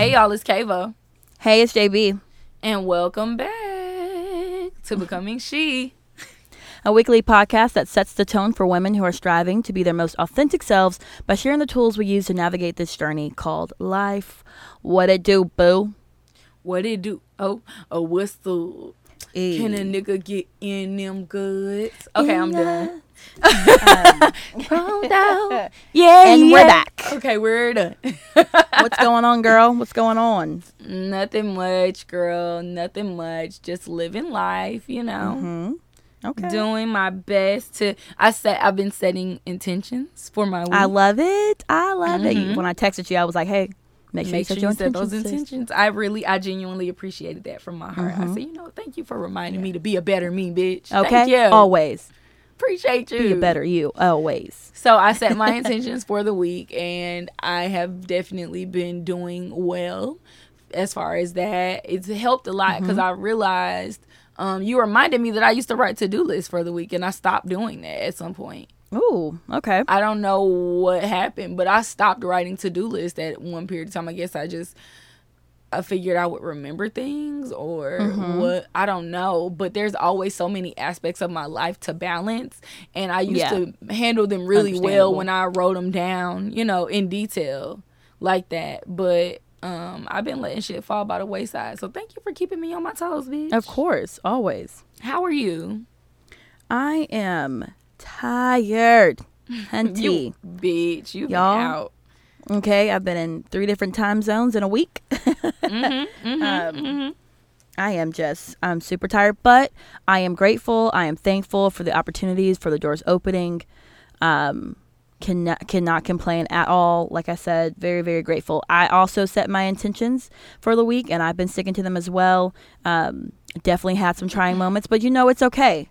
Hey mm-hmm. y'all, it's Kavo. Hey, it's JB. And welcome back to Becoming She. A weekly podcast that sets the tone for women who are striving to be their most authentic selves by sharing the tools we use to navigate this journey called life. What it do, boo? What it do? Oh, oh, what's the can a nigga get in them goods? Okay, I'm done. Rolled out. Yeah, and yeah. we're back. Okay, we're done. What's going on, girl? What's going on? Nothing much, girl. Nothing much. Just living life, you know. Mm-hmm. Okay. Doing my best to. I set. I've been setting intentions for my week. I love it. I love mm-hmm. it. When I texted you, I was like, "Hey, Make sure, Make you, sure you set those intentions. I really, I genuinely appreciated that from my heart. Mm-hmm. I said, you know, thank you for reminding yeah. me to be a better me, bitch. Okay, thank you. always appreciate you. Be a better you, always. So I set my intentions for the week, and I have definitely been doing well as far as that. It's helped a lot because mm-hmm. I realized um, you reminded me that I used to write to do lists for the week, and I stopped doing that at some point. Ooh, okay. I don't know what happened, but I stopped writing to do lists at one period of time. I guess I just I figured I would remember things or mm-hmm. what I don't know, but there's always so many aspects of my life to balance and I used yeah. to handle them really well when I wrote them down, you know, in detail like that. But um I've been letting shit fall by the wayside. So thank you for keeping me on my toes, bitch. Of course, always. How are you? I am tired. Hunty. you, bitch, you Y'all, out. Okay, I've been in three different time zones in a week. mm-hmm, mm-hmm, um, mm-hmm. I am just, I'm super tired, but I am grateful. I am thankful for the opportunities, for the doors opening. Um, cannot cannot complain at all. Like I said, very very grateful. I also set my intentions for the week, and I've been sticking to them as well. Um, definitely had some trying moments, but you know it's okay.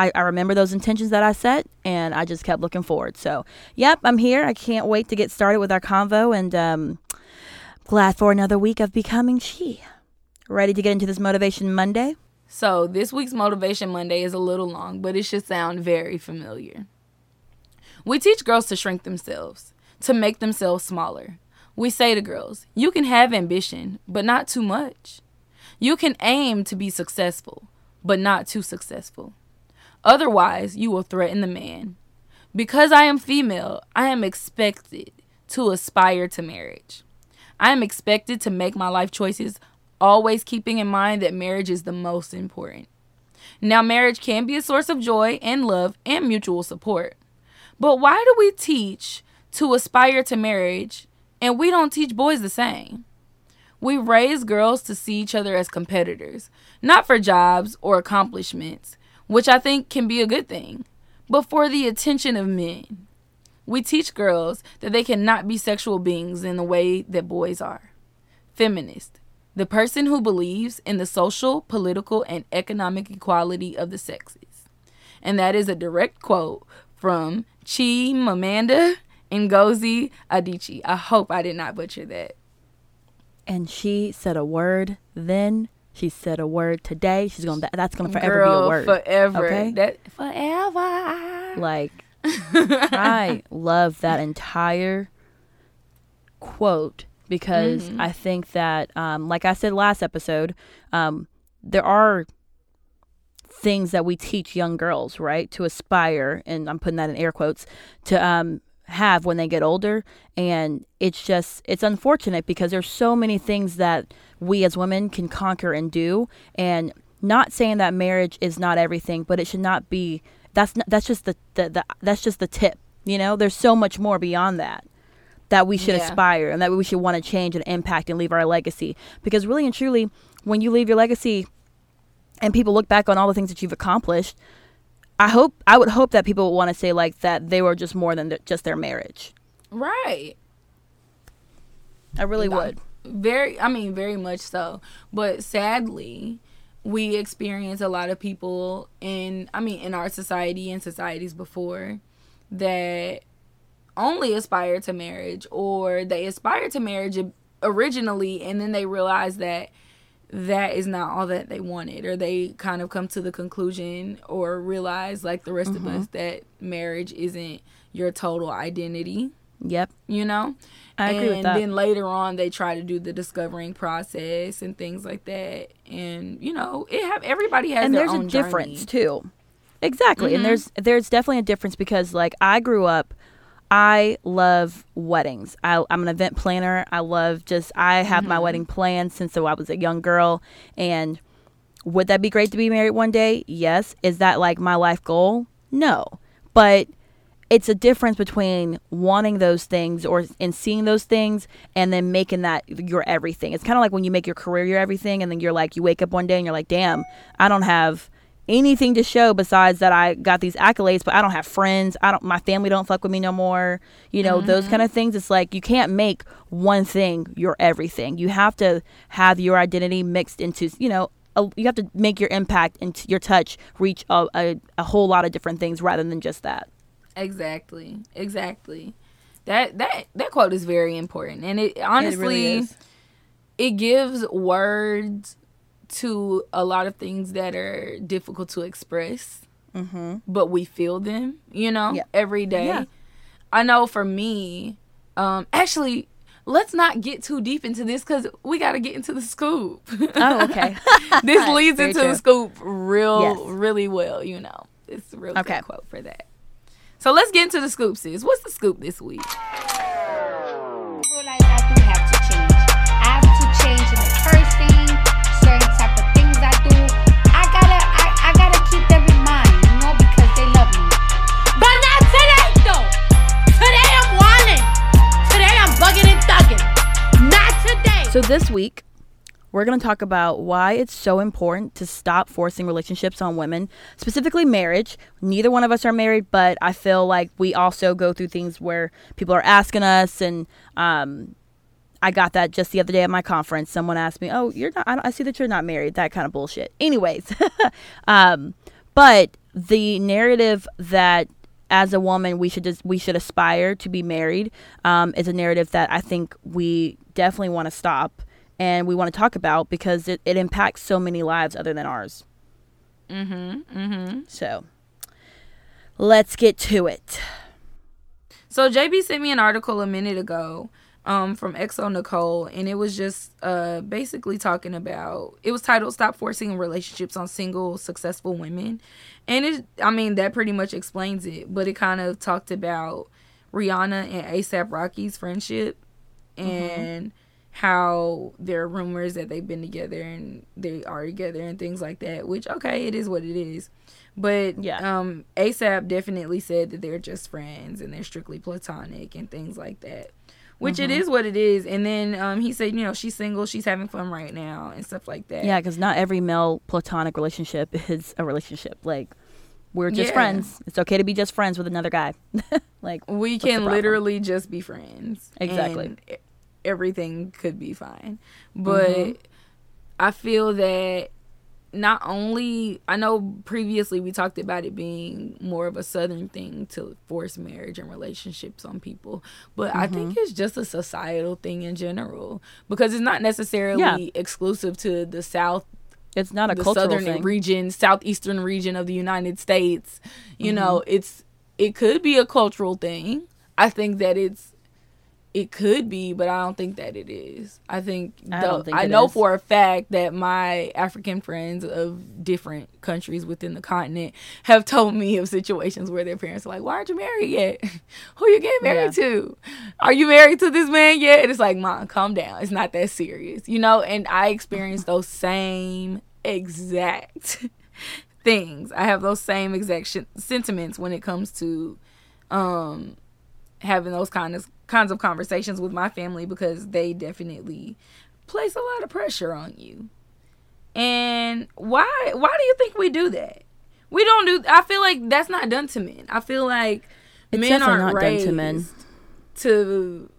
I, I remember those intentions that I set and I just kept looking forward. So, yep, I'm here. I can't wait to get started with our convo and um, glad for another week of becoming she. Ready to get into this Motivation Monday? So, this week's Motivation Monday is a little long, but it should sound very familiar. We teach girls to shrink themselves, to make themselves smaller. We say to girls, you can have ambition, but not too much. You can aim to be successful, but not too successful. Otherwise, you will threaten the man. Because I am female, I am expected to aspire to marriage. I am expected to make my life choices, always keeping in mind that marriage is the most important. Now, marriage can be a source of joy and love and mutual support. But why do we teach to aspire to marriage and we don't teach boys the same? We raise girls to see each other as competitors, not for jobs or accomplishments, which I think can be a good thing, but for the attention of men. We teach girls that they cannot be sexual beings in the way that boys are. Feminist, the person who believes in the social, political, and economic equality of the sexes. And that is a direct quote from Chi Chimamanda Ngozi Adichie. I hope I did not butcher that. And she said a word then she said a word today. She's gonna that's gonna forever Girl, be a word. Forever. Okay. That forever. Like I love that entire quote because mm-hmm. I think that um, like I said last episode, um, there are things that we teach young girls, right, to aspire, and I'm putting that in air quotes, to um, have when they get older. And it's just, it's unfortunate because there's so many things that we as women can conquer and do. And not saying that marriage is not everything, but it should not be. That's not, that's just the, the, the that's just the tip. You know, there's so much more beyond that that we should yeah. aspire and that we should want to change and impact and leave our legacy. Because really and truly, when you leave your legacy and people look back on all the things that you've accomplished, I hope I would hope that people would want to say like that they were just more than just their marriage. Right. I really would. Very I mean very much so. But sadly, we experience a lot of people in I mean in our society and societies before that only aspire to marriage or they aspire to marriage originally and then they realize that that is not all that they wanted or they kind of come to the conclusion or realize like the rest mm-hmm. of us that marriage isn't your total identity Yep. You know? I agree and with that. then later on they try to do the discovering process and things like that. And you know, it have everybody has and their there's a difference journey. too exactly Mhm. and there's there's definitely a difference because like i grew up i love weddings I, i'm an event planner i love just i have my Mhm. wedding planned since so i was a young girl and would that be great to be married one day yes is that like my life goal no but it's a difference between wanting those things or and seeing those things and then making that your everything. It's kind of like when you make your career your everything and then you're like you wake up one day and you're like, "Damn, I don't have anything to show besides that I got these accolades, but I don't have friends. I don't my family don't fuck with me no more." You know, those mm-hmm. kind of things. It's like you can't make one thing your everything. You have to have your identity mixed into, you know, a, you have to make your impact and your touch reach a, a, a whole lot of different things rather than just that. Exactly. Exactly. That that that quote is very important. And it honestly it gives words to a lot of things that are difficult to express, Mm-hmm. but we feel them, you know, Yeah. every day. Yeah. I know for me, um, actually, let's not get too deep into this because we got to get into the scoop. Oh, okay. this leads Very into true. the scoop real, Yes. really well, you know. It's a real Okay. good quote for that. So let's get into the scoop, sis. What's the scoop this week? realize I do have to change. I have to change in the cursing, certain type of things I do. I gotta, I, I gotta keep them in mind, you know, because they love me. But not today, though. Today I'm wildin'. Today I'm bugging and thugging. Not today. So this week, we're going to talk about why it's so important to stop forcing relationships on women, specifically marriage. Neither one of us are married, but I feel like we also go through things where people are asking us, and um, I got that just the other day at my conference. Someone asked me, "Oh, you're not? I, I see that you're not married." That kind of bullshit. Anyways, um, but the narrative that as a woman we should just we should aspire to be married um, is a narrative that I think we definitely want to stop and we want to talk about because it, it impacts so many lives other than ours. Mm-hmm. Mm-hmm. So let's get to it. So JB sent me an article a minute ago um, from xoNecole, and it was just uh, basically talking about. It was titled "Stop Forcing Relationships on Single Successful Women," and it. I mean, that pretty much explains it. But it kind of talked about Rihanna and ASAP Rocky's friendship, and how there are rumors that they've been together and they are together and things like that. Which okay, it is what it is. But Yeah. um, ASAP definitely said that they're just friends and they're strictly platonic and things like that. Which it Mm-hmm. is what it is. And then um, he said, you know, she's single, she's having fun right now and stuff like that. Yeah, because not every male platonic relationship is a relationship. Like we're just Yeah. friends. It's okay to be just friends with another guy. like we can literally just be friends. Exactly. and everything could be fine. But Mhm. I feel that not only I know previously we talked about it being more of a southern thing to force marriage and relationships on people, but I think Mm-hmm. it's just a societal thing in general because it's not necessarily exclusive to the south it's not a the cultural southern thing. region, southeastern region of the United States. You Mm-hmm. know, it's it could be a cultural thing. I think that it's it could be, but I don't think that it is. I think I the- think I know is. for a fact that my African friends of different countries within the continent have told me of situations where their parents are like, "Why aren't you married yet? Who are you getting married to? Are you married to this man yet?" And it's like, "Mom, calm down. It's not that serious." You know, and I experienced those same exact things. I have those same exact sh- sentiments when it comes to um having those kind of kinds of conversations with my family because they definitely place a lot of pressure on you. And why why do you think we do that? We don't do I feel like that's not done to men. I feel like It's men aren't not done raised to men. to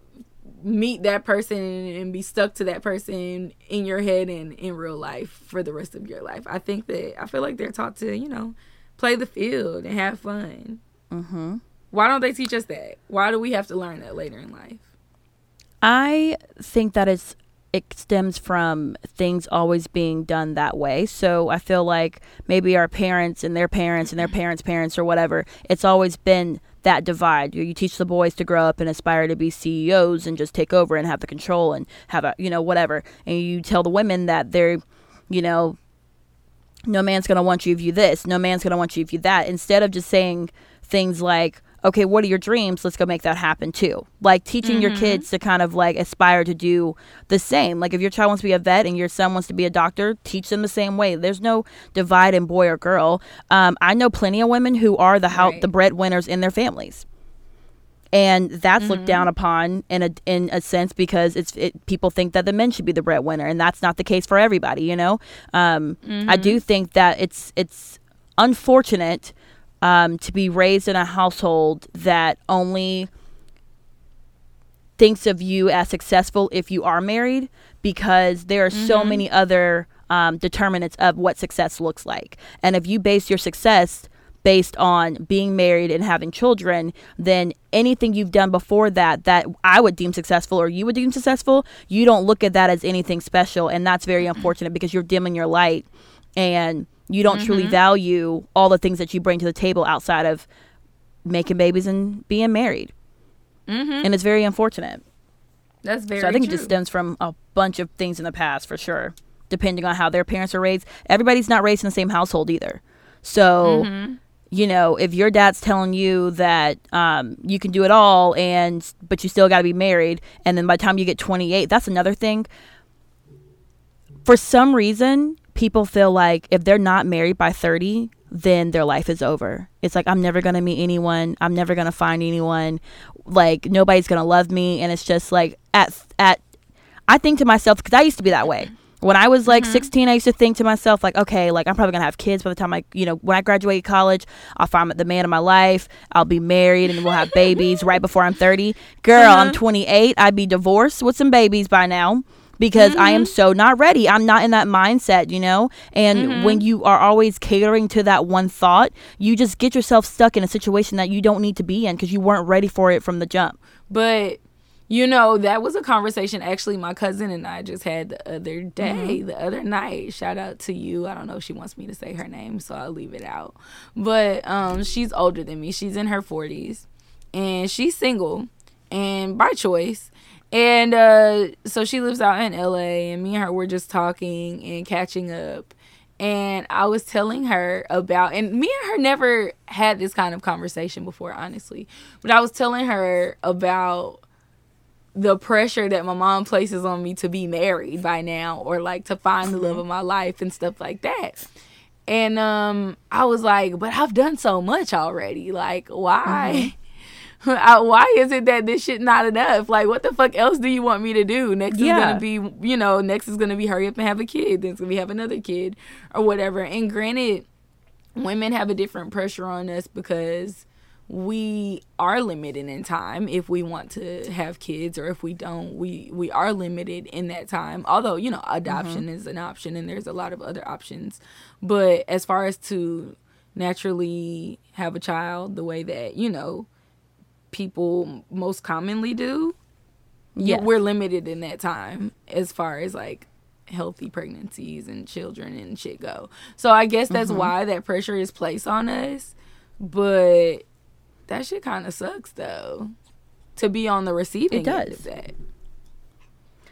meet that person and be stuck to that person in your head and in real life for the rest of your life. I think that I feel like they're taught to, you know, play the field and have fun. Mm-hmm. Why don't they teach us that? Why do we have to learn that later in life? I think that it's it stems from things always being done that way. So I feel like maybe our parents and their parents and their mm-hmm. parents' parents or whatever, it's always been that divide. You, you teach the boys to grow up and aspire to be CEOs and just take over and have the control and have a, you know, whatever. And you tell the women that they're, you know, no man's going to want you if you this, no man's going to want you if you that. Instead of just saying things like, okay, what are your dreams? Let's go make that happen too. Like teaching mm-hmm. your kids to kind of like aspire to do the same. Like if your child wants to be a vet and your son wants to be a doctor, teach them the same way. There's no divide in boy or girl. Um, I know plenty of women who are the how right. the breadwinners in their families. And that's mm-hmm. looked down upon in a in a sense because it's it, people think that the men should be the breadwinner, and that's not the case for everybody. You know, um, mm-hmm. I do think that it's it's unfortunate um, to be raised in a household that only thinks of you as successful if you are married because there are mm-hmm. so many other um, determinants of what success looks like. And if you base your success based on being married and having children, then anything you've done before that that I would deem successful or you would deem successful, you don't look at that as anything special. And that's very unfortunate because you're dimming your light and you don't mm-hmm. truly value all the things that you bring to the table outside of making babies and being married. Mm-hmm. And it's very unfortunate. That's very. So I think true. it just stems from a bunch of things in the past, for sure. Depending on how their parents are raised, everybody's not raised in the same household either. So, mm-hmm. you know, if your dad's telling you that um, you can do it all, and but you still got to be married, and then by the time you get 28, that's another thing. For some reason, people feel like if they're not married by 30, then their life is over. It's like, I'm never going to meet anyone. I'm never going to find anyone. Like, nobody's going to love me. And it's just like, at, at, I think to myself, because I used to be that way. When I was like mm-hmm. 16, I used to think to myself, like, okay, like, I'm probably going to have kids by the time I, you know, when I graduate college, I'll find the man of my life. I'll be married and we'll have babies right before I'm 30. Girl, I'm uh-huh. 28. I'd be divorced with some babies by now because mm-hmm. I am mm-hmm. so not ready. I'm not in that mindset, you know? And mm-hmm. when you are always catering to that one thought, you just get yourself stuck in a situation that you don't need to be in because you weren't ready for it from the jump. But you know, that was a conversation actually my cousin and I just had the other day, mm-hmm. the other night. Shout out to you. I don't know if she wants me to say her name, so I'll leave it out. But um she's older than me. She's in her 40s and she's single and by choice and uh, so she lives out in LA, and me and her were just talking and catching up. And I was telling her about, and me and her never had this kind of conversation before, honestly. But I was telling her about the pressure that my mom places on me to be married by now, or like to find the love of my life and stuff like that. And um, I was like, but I've done so much already. Like, why? Mm-hmm why is it that this shit not enough? Like, what the fuck else do you want me to do? Next yeah. is gonna be, you know, next is gonna be hurry up and have a kid. Then it's gonna be have another kid or whatever. And granted, women have a different pressure on us because we are limited in time if we want to have kids or if we don't we we are limited in that time although you know adoption mm-hmm. is an option and there's a lot of other options but as far as to naturally have a child the way that you know people most commonly do, yeah, we're limited in that time as far as like healthy pregnancies and children and shit go. So I guess that's mm-hmm. why that pressure is placed on us. But that shit kind of sucks though. To be on the receiving end of that.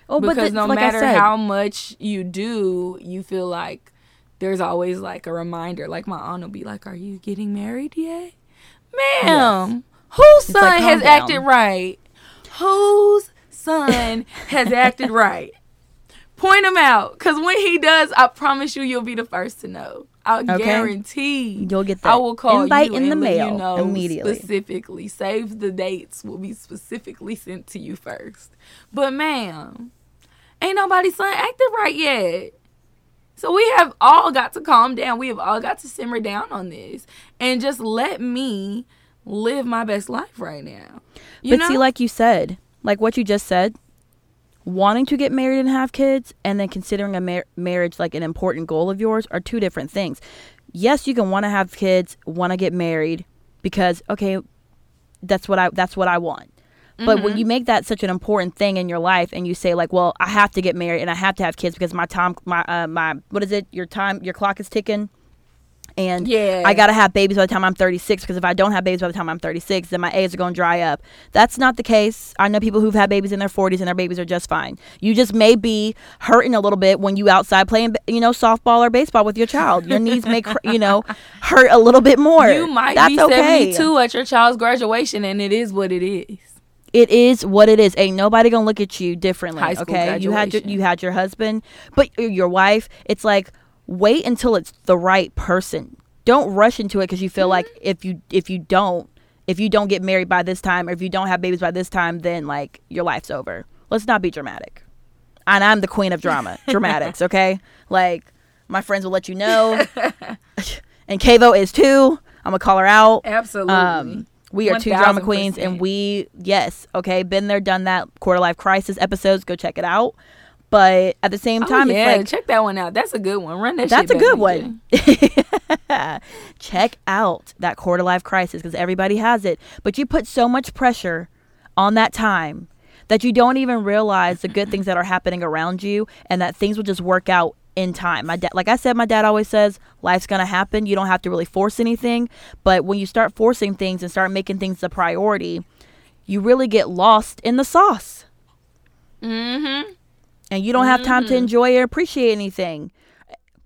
Oh, but because no like matter said, how much you do, you feel like there's always like a reminder. Like my aunt will be like, "Are you getting married yet, ma'am?" Yes. Whose son like, has down. acted right? Whose son has acted right? Point him out, cause when he does, I promise you, you'll be the first to know. I okay. guarantee you'll get that. I will call invite you in the mail you know immediately. Specifically, save the dates will be specifically sent to you first. But ma'am, ain't nobody's son acted right yet. So we have all got to calm down. We have all got to simmer down on this and just let me live my best life right now. You but know? see, like you said, like what you just said, wanting to get married and have kids and then considering a mar- marriage like an important goal of yours are two different things. Yes, you can want to have kids, want to get married because okay, that's what I that's what I want. But mm-hmm. when you make that such an important thing in your life and you say like, well, I have to get married and I have to have kids because my time my uh, my what is it? Your time your clock is ticking and Yeah. I gotta have babies by the time I'm 36 because if I don't have babies by the time I'm 36, then my eggs are gonna dry up. That's not the case. I know people who've had babies in their 40s and their babies are just fine. You just may be hurting a little bit when you outside playing, you know, softball or baseball with your child. Your knees may, cr- you know, hurt a little bit more. You might That's be okay. 72 at your child's graduation, and it is what it is. It is what it is. Ain't nobody gonna look at you differently. Okay, you had your, you had your husband, but your wife. It's like wait until it's the right person. Don't rush into it because you feel like Mm-hmm. if you if you don't if you don't get married by this time or if you don't have babies by this time, then like your life's over. Let's not be dramatic. And I'm the queen of drama, dramatics. Okay, like my friends will let you know, and Kavo is too. I'm gonna call her out. Absolutely. Um, we are two drama 1000%. queens, and we yes, okay, been there, done that. Quarter life crisis episodes, go check it out. But at the same oh, time, yeah, it's like check that one out. That's a good one. Run that. that's a good one. check out that quarter life crisis because everybody has it. But you put so much pressure on that time that you don't even realize the good things that are happening around you, and that things will just work out in time. My dad, like I said, my dad always says, life's gonna happen. You don't have to really force anything. But when you start forcing things and start making things a priority, you really get lost in the sauce Mm-hmm. And you don't have time to enjoy or appreciate anything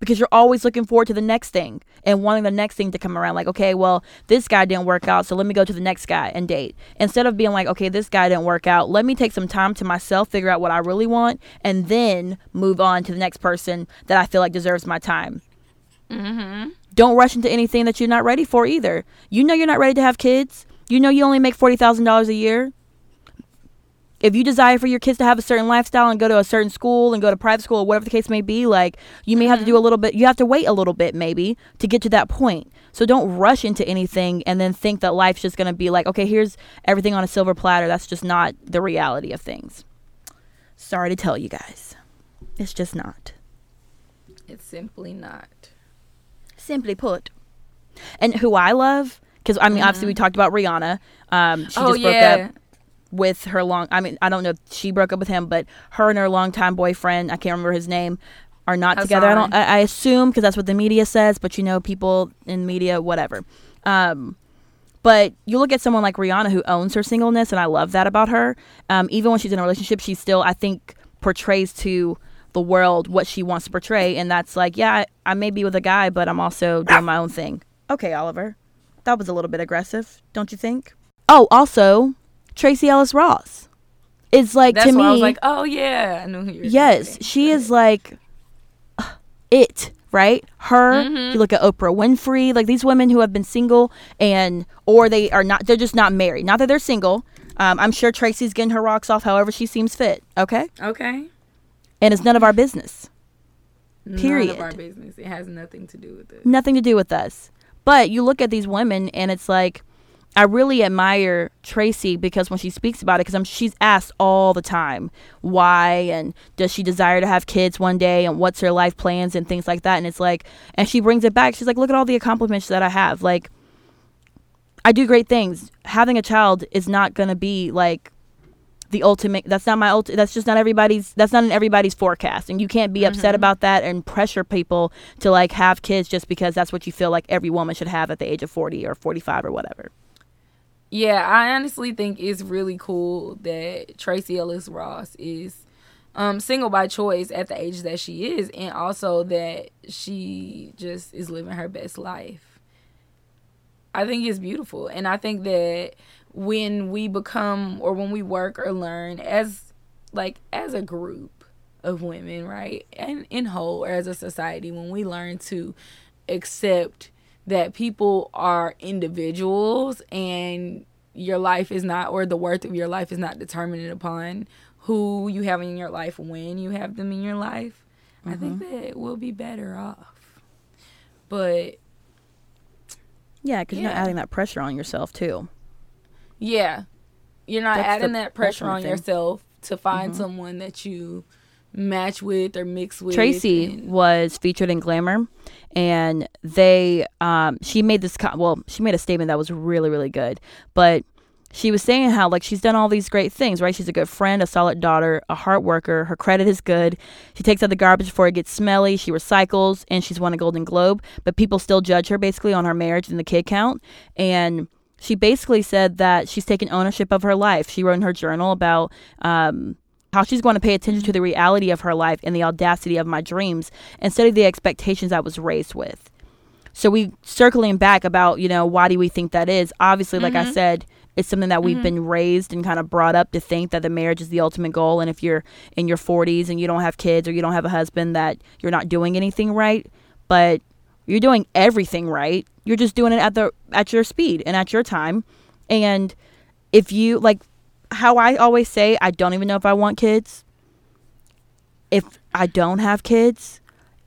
because you're always looking forward to the next thing and wanting the next thing to come around like okay well this guy didn't work out so let me go to the next guy and date. Instead of being like okay this guy didn't work out let me take some time to myself figure out what i really want and then move on to the next person that i feel like deserves my time. Mm-hmm. don't rush into anything that you're not ready for either. You know you're not ready to have kids. You know you only make $40000 a year if you desire for your kids to have a certain lifestyle and go to a certain school and go to private school or whatever the case may be, like you may have to do a little bit, you have to wait a little bit maybe to get to that point. So don't rush into anything and then think that life's just going to be like, okay, here's everything on a silver platter. That's just not the reality of things. Sorry to tell you guys. It's just not. It's simply not. Simply put. And who I love, because I mean, obviously we talked about Rihanna. Um, she oh just broke yeah. up with her long i mean i don't know if she broke up with him but her and her longtime boyfriend i can't remember his name are not together. I don't i, I assume because that's what the media says but you know people in media whatever. Um but you look at someone like rihanna who owns her singleness and i love that about her. Um even when she's in a relationship she still i think portrays to the world what she wants to portray and that's like yeah i, I may be with a guy but i'm also doing my own thing. Okay oliver. That was a little bit aggressive don't you think? Oh also Tracee Ellis Ross is like That's to me. I was like, oh yeah, I knew who you yes, she is like uh, it, right? Her. Mm-hmm. You look at Oprah Winfrey, like these women who have been single and or they are not. They're just not married. Not that they're single. Um, I'm sure Tracee's getting her rocks off however she seems fit. Okay, Okay. and it's none of our business. Period. None of our business. It has nothing to do with it. nothing to do with us. But you look at these women, and it's like, I really admire Tracee because when she speaks about it, because she's asked all the time why and does she desire to have kids one day and what's her life plans and things like that. And it's like, and she brings it back. She's like, look at all the accomplishments that I have. Like, I do great things. Having a child is not gonna be like the ultimate that's not my ultimate. that's just not everybody's that's not in everybody's forecast and you can't be upset mm-hmm. about that and pressure people to like have kids just because that's what you feel like every woman should have at the age of 40 or 45 or whatever Yeah, I honestly think it's really cool that Tracee Ellis Ross is um, single by choice at the age that she is, and also that she just is living her best life. I think it's beautiful, and I think that when we become or when we work or learn as like as a group of women, right, and in whole or as a society, when we learn to accept that people are individuals and your life is not or the worth of your life is not determined upon who you have in your life when you have them in your life i think mm-hmm. that we'll be better off. But yeah because you're not adding that pressure on yourself too. Yeah. You're not That's adding that pressure on thing. yourself to find mm-hmm. someone that you match with or mix with Tracee and- was featured in glamour and they um she made this co- well she made a statement that was really really good but she was saying how like she's done all these great things, right? She's a good friend, a solid daughter, a hard worker. Her credit is good. She takes out the garbage before it gets smelly. She recycles, and she's won a Golden Globe. But people still judge her basically on her marriage and the kid count. And she basically said that she's taken ownership of her life. She wrote in her journal about um, how she's going to pay attention mm-hmm. to the reality of her life and the audacity of my dreams instead of the expectations I was raised with. So we circling back about, you know, why do we think that is? Obviously, like I mm-hmm. said, it's something that we've mm-hmm. been raised and kind of brought up to think that the marriage is the ultimate goal. And if you're in your 40s and you don't have kids or you don't have a husband, that you're not doing anything right. But you're doing everything right. You're just doing it at the at your speed and at your time. And if you like how I always say, I don't even know if I want kids. If I don't have kids,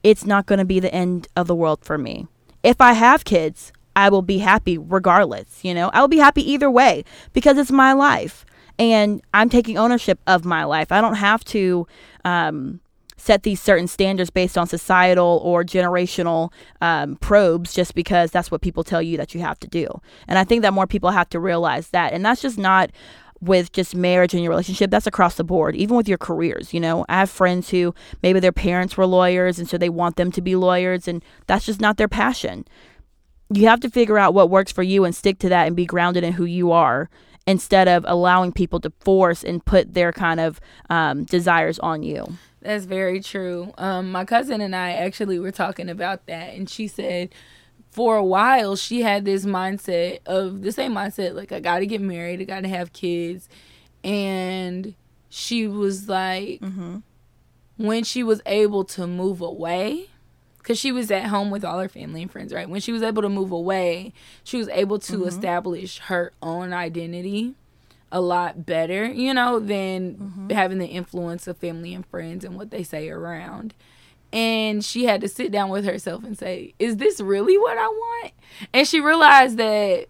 it's not going to be the end of the world for me. If I have kids, I will be happy regardless, you know? I will be happy either way because it's my life and I'm taking ownership of my life. I don't have to um, set these certain standards based on societal or generational um, probes just because that's what people tell you that you have to do. And I think that more people have to realize that. And that's just not with just marriage and your relationship that's across the board even with your careers you know? I have friends who maybe their parents were lawyers and so they want them to be lawyers and that's just not their passion. You have to figure out what works for you and stick to that and be grounded in who you are instead of allowing people to force and put their kind of um, desires on you. That's very true. Um, my cousin and I actually were talking about that, and she said for a while she had this mindset of the same mindset like I got to get married, I got to have kids, and she was like, mm-hmm. when she was able to move away, because she was at home with all her family and friends, right? When she was able to move away, she was able to mm-hmm. establish her own identity a lot better, you know, than mm-hmm. having the influence of family and friends and what they say around. And she had to sit down with herself and say, Is this really what I want? And she realized that,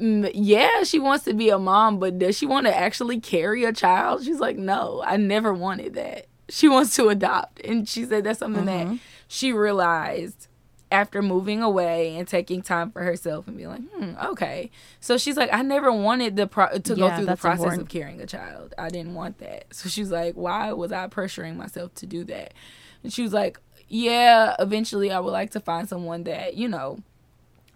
mm, yeah, she wants to be a mom, but does she want to actually carry a child? She's like, No, I never wanted that. She wants to adopt. And she said that's something that she realized after moving away and taking time for herself and being like, hmm, okay. So she's like, I never wanted the pro- to go through the process important. of carrying a child. I didn't want that. So she's like, why was I pressuring myself to do that? And she was like, yeah, eventually I would like to find someone that, you know,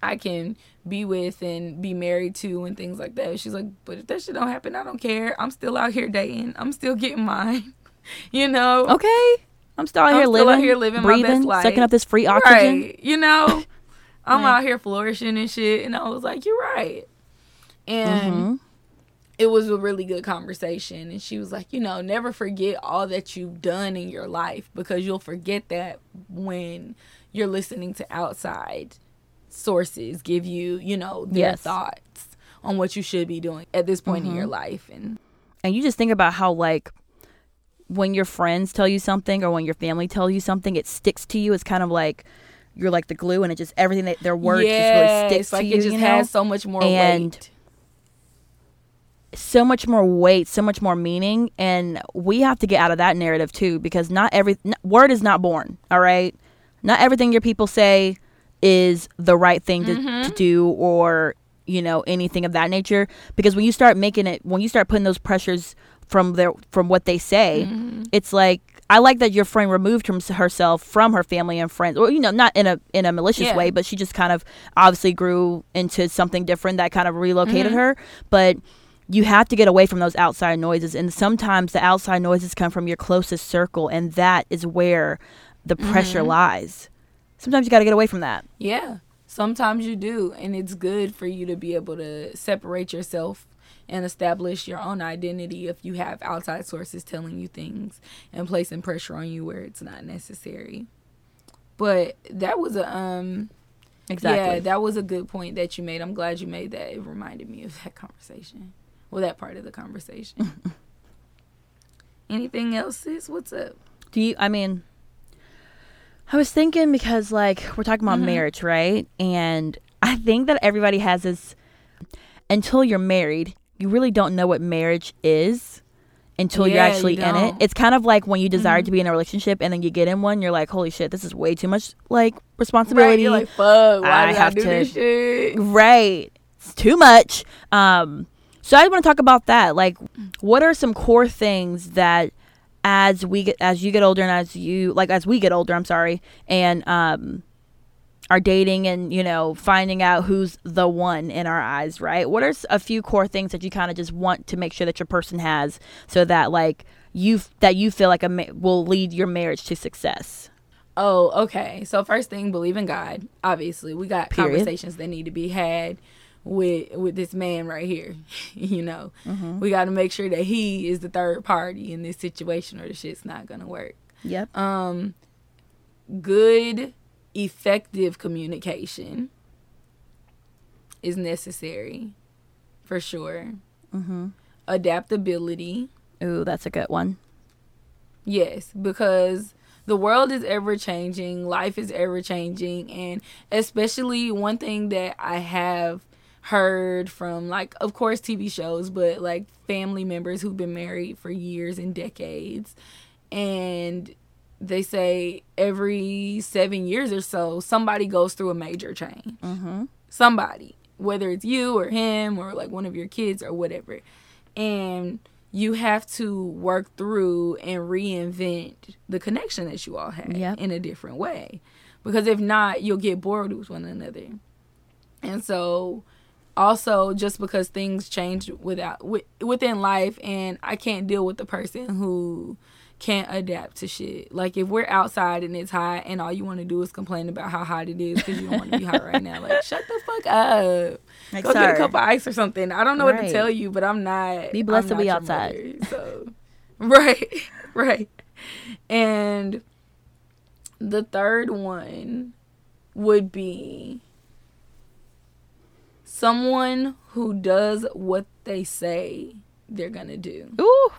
I can be with and be married to and things like that. She's like, but if that shit don't happen, I don't care. I'm still out here dating. I'm still getting mine. you know? okay i'm still out I'm here still living out here living my breathing best life. sucking up this free oxygen Right. You know, I'm Right. out here flourishing and shit. And I was like, you're right. And Mhm. It was a really good conversation. And she was like, you know, never forget all that you've done in your life because you'll forget that when you're listening to outside sources give you, you know, their Yes. thoughts on what you should be doing at this point in your mm-hmm. life. And and you just think about how like when your friends tell you something or when your family tell you something it sticks to you it's kind of like you're like the glue and it just everything that their words just really sticks like to you it just you know? has so much more And- weight. So much more weight so much more meaning and we have to get out of that narrative too because not every n- word is not born all right not everything your people say is the right thing to, Mm-hmm. to do or you know anything of that nature because when you start making it when you start putting those pressures from their from what they say Mm-hmm. it's like i like that your friend removed from herself from her family and friends or you know not in a in a malicious Yeah. way but she just kind of obviously grew into something different that kind of relocated Mm-hmm. her but you have to get away from those outside noises and sometimes the outside noises come from your closest circle and that is where the pressure Mm-hmm. lies sometimes you got to get away from that Yeah, sometimes you do, and it's good for you to be able to separate yourself and establish your own identity if you have outside sources telling you things and placing pressure on you where it's not necessary. But that was a um exactly yeah, that was a good point that you made. I'm glad you made that. It reminded me of that conversation. Well, that part of the conversation. Anything else, sis? What's up? Do you? I mean, I was thinking because like we're talking Mm-hmm. about marriage, right? And I think that everybody has this. Until you're married, you really don't know what marriage is until you're Yeah, you actually in it. It's kind of like when you desire Mhm. to be in a relationship and then you get in one, you're like, holy shit, this is way too much like Right? responsibility. You're like, fuck. Why I have I do to- this shit? Right. It's too much. Um, So I want to talk about that. Like, what are some core things that as we get as you get older and as you like as we get older, I'm sorry, and um are dating and you know finding out who's the one in our eyes, right? What are a few core things that you kind of just want to make sure that your person has so that like you that you feel like a ma- will lead your marriage to success? Oh, okay. So first thing, believe in God. Obviously, we got Period. conversations that need to be had with with this man right here. you know, Mm-hmm. we got to make sure that he is the third party in this situation, or the shit's not gonna work. Yep. Um, good, effective communication is necessary, for sure. Mm-hmm. Adaptability. Ooh, that's a good one. Yes, because the world is ever changing, life is ever changing, and especially one thing that I have heard from like of course TV shows, but like family members who've been married for years and decades and they say every 7 years or so somebody goes through a major change. Mm-hmm. Somebody, whether it's you or him or like one of your kids or whatever. And you have to work through and reinvent the connection that you all had Yep. in a different way. Because if not, you'll get bored with one another. And so also just because things change without wi- within life and I can't deal with the person who can't adapt to shit. Like if we're outside and it's hot and all you want to do is complain about how hot it is because you don't want to be hot right now. Like shut the fuck up. Like, Go get a cup of ice or something. I don't know what to tell you, but I'm not. Be blessed I'm to be outside. mother, so right, right. And the third one would be someone who does what they say they're gonna do. Ooh,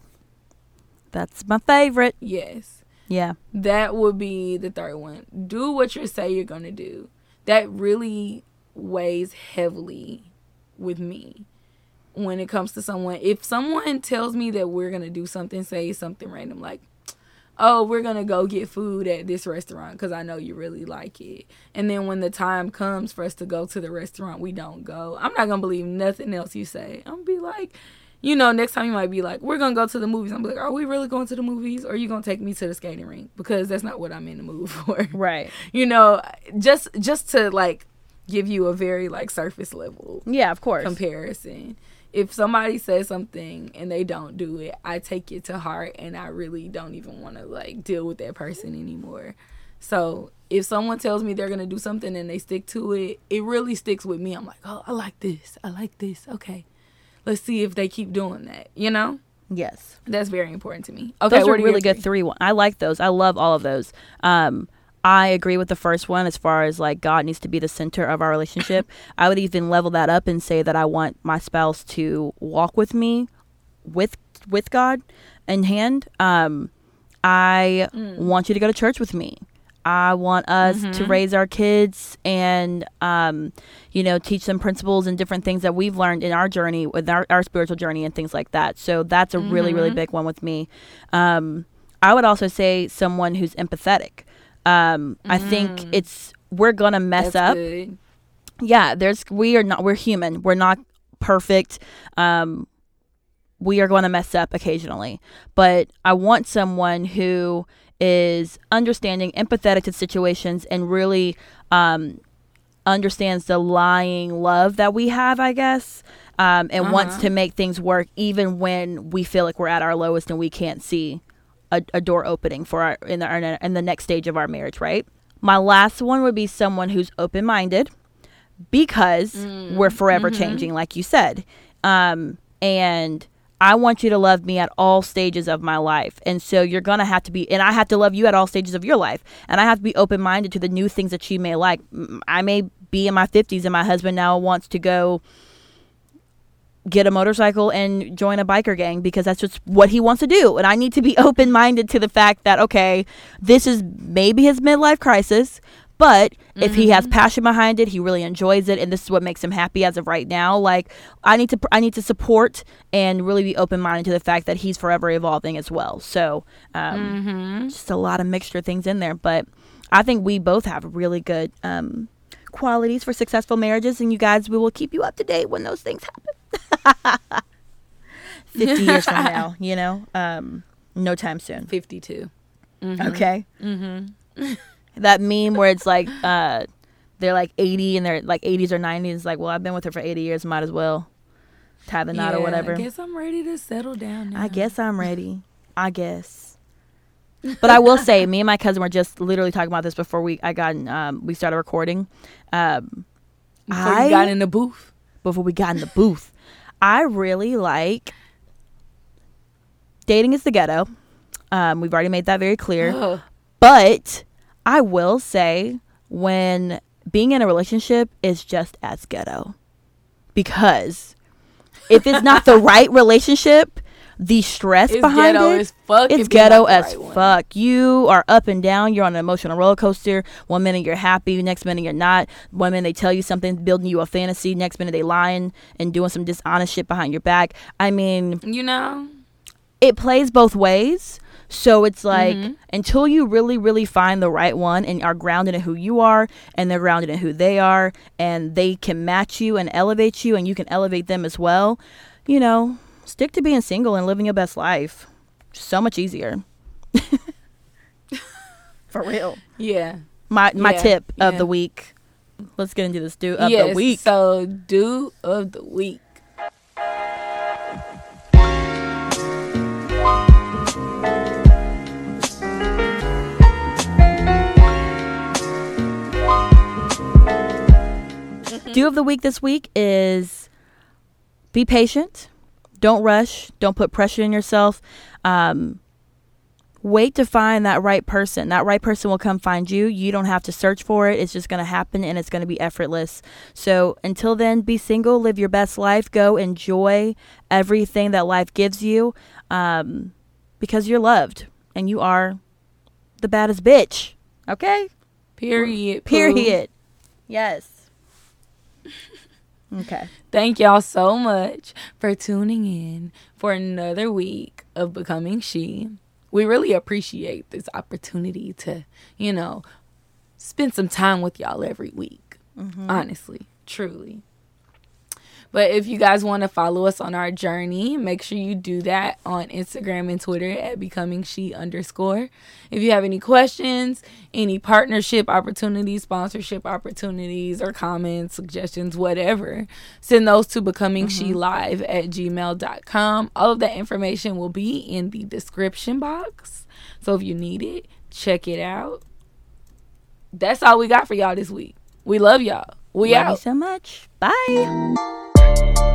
that's my favorite. Yes. Yeah. That would be the third one. Do what you say you're to do. That really weighs heavily with me when it comes to someone. If someone tells me that we're to do something, say something random like, oh, we're going to go get food at this restaurant because I know you really like it. And then when the time comes for us to go to the restaurant, we don't go. I'm not going to believe nothing else you say. I'm going to be like, you know, next time you might be like, we're gonna go to the movies. I'm like, are we really going to the movies, or are you gonna take me to the skating rink? Because that's not what I'm in the mood for. Right. you know, just just to like give you a very like surface level Yeah, of course. comparison. If somebody says something and they don't do it, I take it to heart, and I really don't even want to like deal with that person anymore. So if someone tells me they're gonna do something and they stick to it, it really sticks with me. I'm like, oh, I like this. I like this. Okay, let's see if they keep doing that. You know, yes. that's very important to me. Okay, those are really good three? three one. I like those. I love all of those. Um, I agree with the first one as far as like God needs to be the center of our relationship. I would even level that up and say that I want my spouse to walk with me with with God in hand. Um, I Mm. want you to go to church with me. I want us Mm-hmm. to raise our kids and, um, you know, teach them principles and different things that we've learned in our journey, with our, our spiritual journey and things like that. So that's a really, really Mm-hmm. big one with me. Um, I would also say someone who's empathetic. Um, I think it's, we're going to mess Mm. That's up good. yeah there's we are not we're human we're not perfect um we are going to mess up occasionally but i want someone who is understanding empathetic to situations and really um understands the lying love that we have i guess um and wants Uh-huh. to make things work even when we feel like we're at our lowest and we can't see a, a door opening for our in the in the next stage of our marriage right? My last one would be someone who's open-minded because we're forever changing like you said. Um, and i want you to love me at all stages of my life. And so you're gonna have to be and i have to love you at all stages of your life. And i have to be open-minded to the new things that you may like. I may be in my 50s and my husband now wants to go get a motorcycle and join a biker gang because that's just what he wants to do. And I need to be open minded to the fact that, okay, this is maybe his midlife crisis, but if he has passion behind it, he really enjoys it, and this is what makes him happy as of right now. Like I need to, I need to support and really be open minded to the fact that he's forever evolving as well. So, um, just a lot of mixture things in there, but I think we both have really good um, qualities for successful marriages, and you guys, we will keep you up to date when those things happen. 50 years from now, you know? Um, no time soon. 52. Okay. Mm-hmm. that meme where it's like uh, they're like 80 and they're like 80s or 90s. Like, well, I've been with her for 80 years. Might as well tie the knot or whatever. I guess I'm ready to settle down now. I guess I'm ready. I guess. But I will say, me and my cousin were just literally talking about this before we I got in, um, we started recording. Um, Before I got in the booth. before we got in the booth, I really like dating is the ghetto. Um, we've already made that very clear. Ugh. But I will say when being in a relationship is just as ghetto. Because if it's not the right relationship, the stress It's behind ghetto it, as fuck. it's ghetto as right fuck. You are up and down. You're on an emotional roller coaster. One minute you're happy, next minute you're not. One minute they tell you something, building you a fantasy. Next minute they lying and doing some dishonest shit behind your back. I mean, You know? it plays both ways. So it's like Mm-hmm. until you really, really find the right one and are grounded in who you are and they're grounded in who they are and they can match you and elevate you and you can elevate them as well, you know, stick to being single and living your best life. So much easier. For real. Yeah. My my Yeah, tip of yeah. the week. Let's get into this do of yes, the week. So, do of the week. do of the week this week is be patient. Don't rush. Don't put pressure on yourself. Um, wait to find that right person. That right person will come find you. You don't have to search for it. It's just going to happen and it's going to be effortless. So until then, be single, live your best life, go enjoy everything that life gives you um, because you're loved and you are the baddest bitch. Okay? Period. Period. Yes. Okay. Thank y'all so much for tuning in for another week of Becoming She. We really appreciate this opportunity to, you know, spend some time with y'all every week. Mm-hmm. Honestly, truly. But if you guys want to follow us on our journey, make sure you do that on Instagram and Twitter at becoming she underscore. If you have any questions, any partnership opportunities, sponsorship opportunities, or comments, suggestions, whatever, send those to becoming she mm-hmm. live at gmail.com. All of that information will be in the description box. So if you need it, check it out. That's all we got for y'all this week. We love y'all. We Love you out. so much. Bye thank you